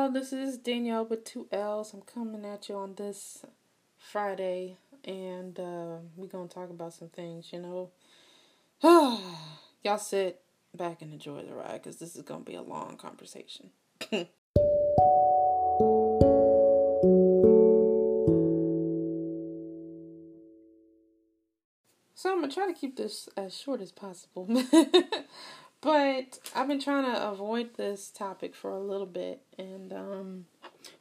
y'all. This is Danielle with two L's. I'm coming at you on this Friday, and uh, we're gonna talk about some things. You know, y'all sit back and enjoy the ride because this is gonna be a long conversation. so I'm gonna try to keep this as short as possible. But I've been trying to avoid this topic for a little bit, and um,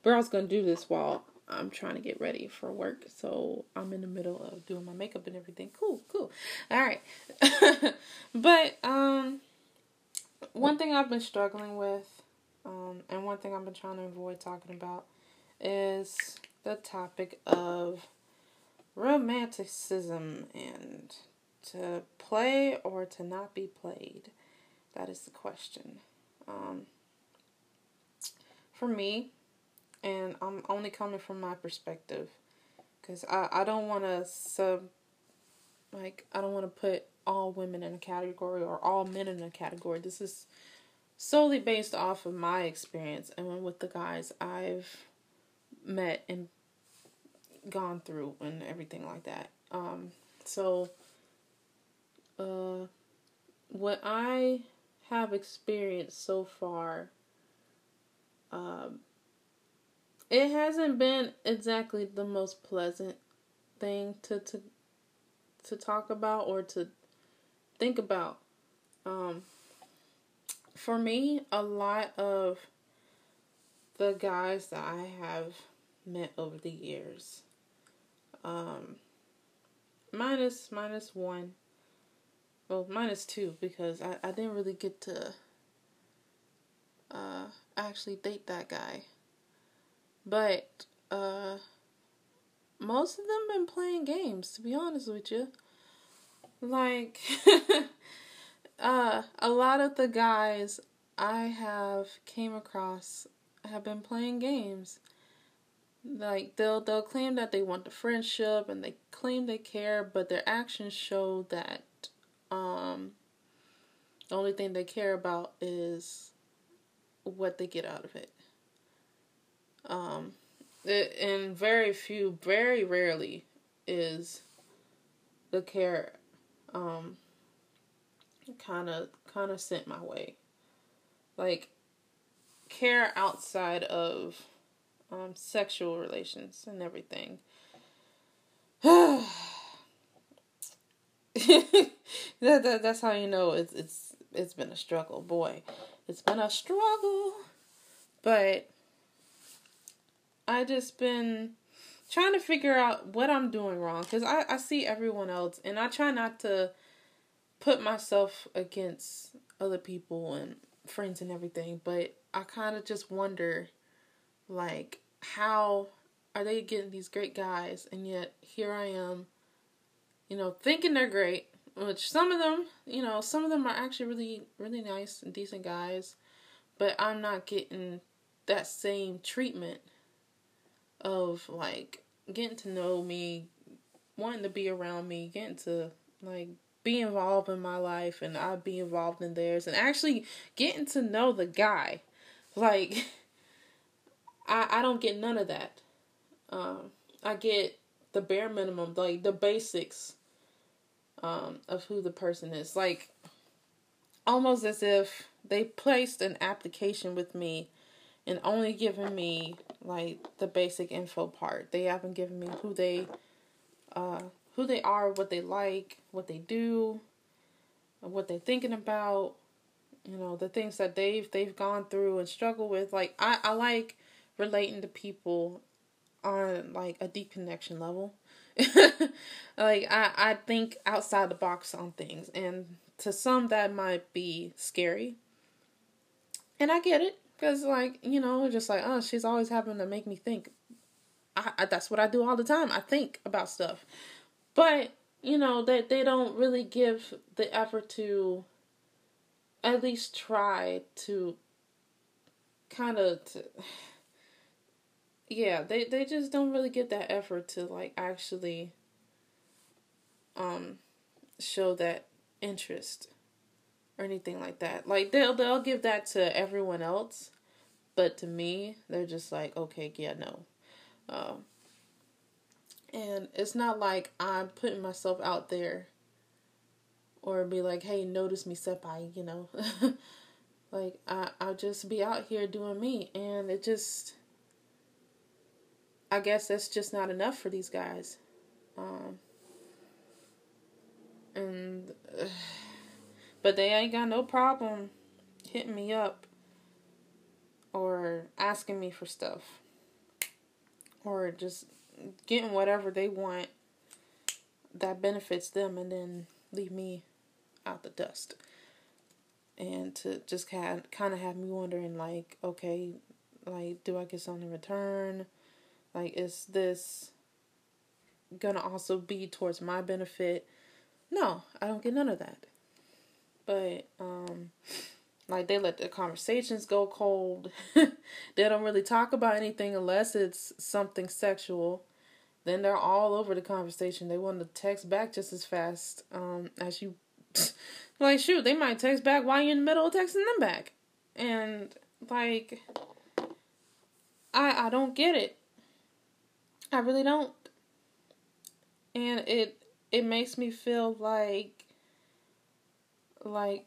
we're also gonna do this while I'm trying to get ready for work. So I'm in the middle of doing my makeup and everything. Cool, cool. All right. but um, one thing I've been struggling with, um, and one thing I've been trying to avoid talking about, is the topic of romanticism and to play or to not be played. That is the question. Um, for me, and I'm only coming from my perspective, because I, I don't want to sub, like, I don't want to put all women in a category or all men in a category. This is solely based off of my experience and with the guys I've met and gone through and everything like that. Um, so, uh, what I have experienced so far, um, it hasn't been exactly the most pleasant thing to to to talk about or to think about. Um, for me, a lot of the guys that I have met over the years, um, minus minus one, well, minus two because I, I didn't really get to uh, actually date that guy. But uh, most of them been playing games, to be honest with you. Like, uh, a lot of the guys I have came across have been playing games. Like they'll they'll claim that they want the friendship and they claim they care, but their actions show that um, the only thing they care about is what they get out of it. Um, it, and very few, very rarely is the care um kind of kind of sent my way. Like care outside of um sexual relations and everything. that, that that's how you know it's it's it's been a struggle, boy. It's been a struggle. But I just been trying to figure out what I'm doing wrong cuz I I see everyone else and I try not to put myself against other people and friends and everything, but I kind of just wonder like how are they getting these great guys and yet here I am you know thinking they're great which some of them, you know, some of them are actually really, really nice and decent guys, but I'm not getting that same treatment of like getting to know me, wanting to be around me, getting to like be involved in my life and I be involved in theirs and actually getting to know the guy. Like I I don't get none of that. Um I get the bare minimum, like the basics um, of who the person is. Like, almost as if they placed an application with me and only given me like the basic info part. They haven't given me who they uh who they are, what they like, what they do, what they're thinking about, you know, the things that they've they've gone through and struggled with. Like I, I like relating to people on like a deep connection level. like I, I think outside the box on things. And to some that might be scary. And i get it. Because like you know just like oh she's always having to make me think. I, I, that's what i do all the time. I think about stuff. But you know that they, they don't really give the effort to at least try to kind of yeah, they they just don't really get that effort to like actually um show that interest or anything like that. Like they'll they'll give that to everyone else, but to me, they're just like, okay, yeah, no. Um, and it's not like I'm putting myself out there or be like, hey, notice me, senpai, you know. like, I, I'll just be out here doing me. And it just, I guess that's just not enough for these guys. Um, and, uh, but they ain't got no problem hitting me up or asking me for stuff or just getting whatever they want that benefits them and then leave me out the dust. And to just kind kind of have me wondering like, okay, like do I get something in return? Like is this gonna also be towards my benefit? No, I don't get none of that. But um like they let the conversations go cold. they don't really talk about anything unless it's something sexual. Then they're all over the conversation. They want to text back just as fast um, as you. like shoot, they might text back while you're in the middle of texting them back, and like, I I don't get it. I really don't. And it it makes me feel like like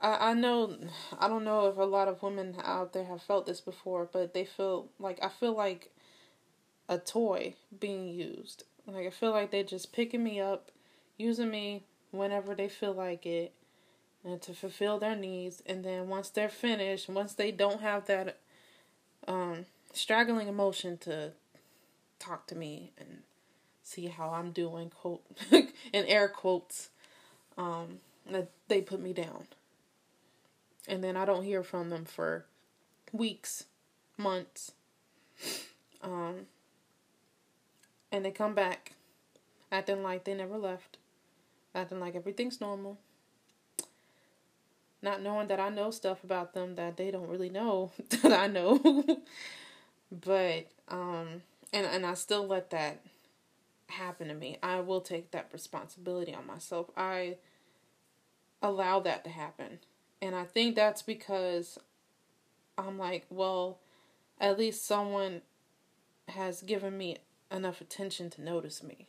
I, I know I don't know if a lot of women out there have felt this before, but they feel like I feel like a toy being used. Like I feel like they're just picking me up, using me whenever they feel like it, and to fulfill their needs. And then once they're finished, once they don't have that um, straggling emotion to talk to me and see how I'm doing, quote in air quotes, um, that they put me down and then I don't hear from them for weeks, months. Um, and they come back acting like they never left, acting like everything's normal. Not knowing that I know stuff about them that they don't really know that I know. but um and and I still let that happen to me. I will take that responsibility on myself. I allow that to happen. And I think that's because I'm like, well, at least someone has given me enough attention to notice me.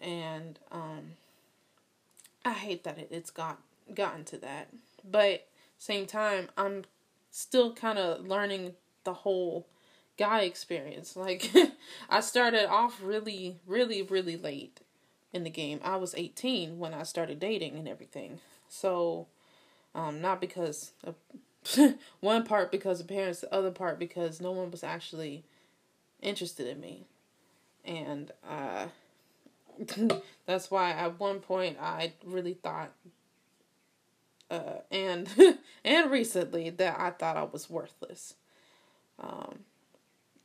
And um I hate that it, it's got gotten to that. But same time, I'm still kind of learning the whole guy experience. Like I started off really really really late in the game. I was 18 when I started dating and everything. So um, not because of one part because of parents, the other part because no one was actually interested in me. And uh, that's why at one point I really thought uh, and and recently that I thought I was worthless. Um,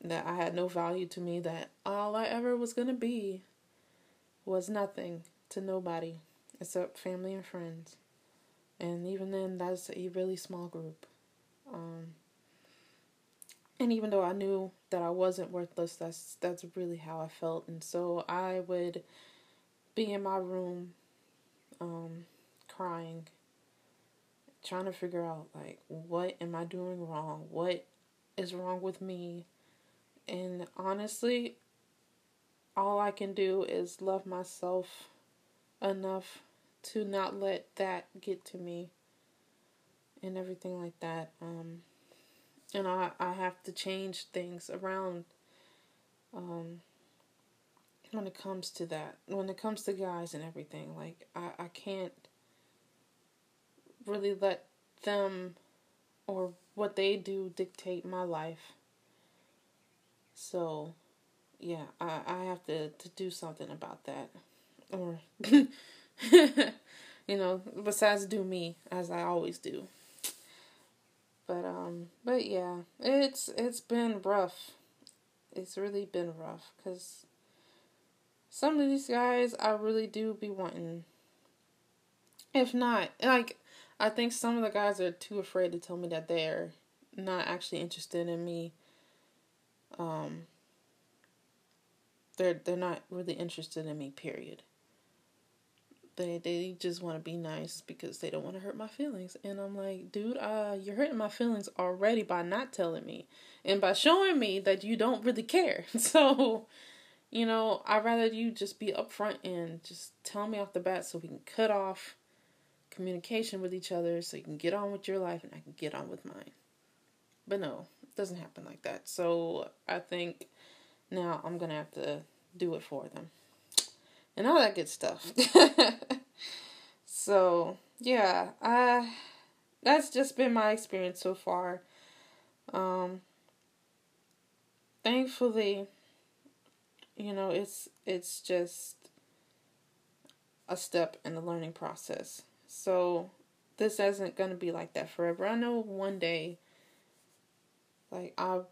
that I had no value to me, that all I ever was gonna be was nothing to nobody except family and friends. And even then that's a really small group. Um, and even though i knew that i wasn't worthless that's that's really how i felt. And so i would be in my room um, crying trying to figure out like what am i doing wrong? What is wrong with me and honestly all i can do is love myself enough to not let that get to me and everything like that. Um, and I, I have to change things around um, when it comes to that. When it comes to guys and everything. Like, I, I can't really let them or what they do dictate my life. So, yeah, I, I have to, to do something about that. Or you know, besides do me as I always do. But um but yeah, it's it's been rough. It's really been rough cuz some of these guys I really do be wanting if not, like I think some of the guys are too afraid to tell me that they're not actually interested in me. Um they're they're not really interested in me, period. They they just want to be nice because they don't want to hurt my feelings. And i'm like dude uh you're hurting my feelings already by not telling me and by showing me that you don't really care. So you know i'd rather you just be upfront and just tell me off the bat so we can cut off communication with each other so you can get on with your life and i can get on with mine. But no doesn't happen like that so i think now i'm gonna have to do it for them and all that good stuff. so, yeah, that's just been my experience so far. Um thankfully, you know, it's it's just a step in the learning process. So, this isn't going to be like that forever. I know one day like I'll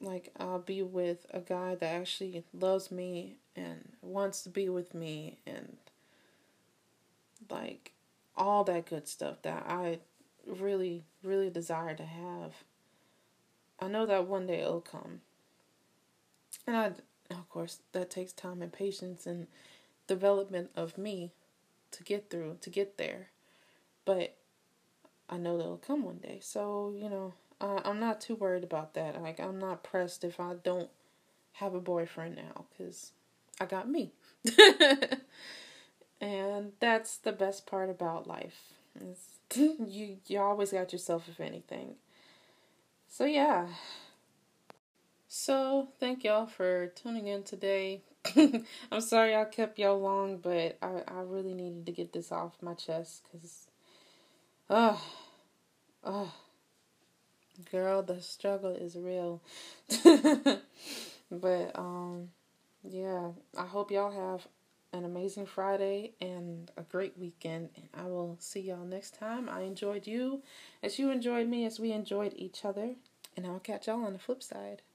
like I'll be with a guy that actually loves me and wants to be with me and like all that good stuff that I really really desire to have. I know that one day it'll come. And I of course that takes time and patience and development of me to get through to get there. But I know that'll come one day. So, you know, uh, I'm not too worried about that. Like, I'm not pressed if I don't have a boyfriend now because I got me. and that's the best part about life. you you always got yourself if anything. So yeah. So thank y'all for tuning in today. I'm sorry I kept y'all long, but I I really needed to get this off my chest cuz uh uh girl, the struggle is real. but um yeah, I hope y'all have an amazing Friday and a great weekend. And I will see y'all next time. I enjoyed you as you enjoyed me as we enjoyed each other. And I'll catch y'all on the flip side.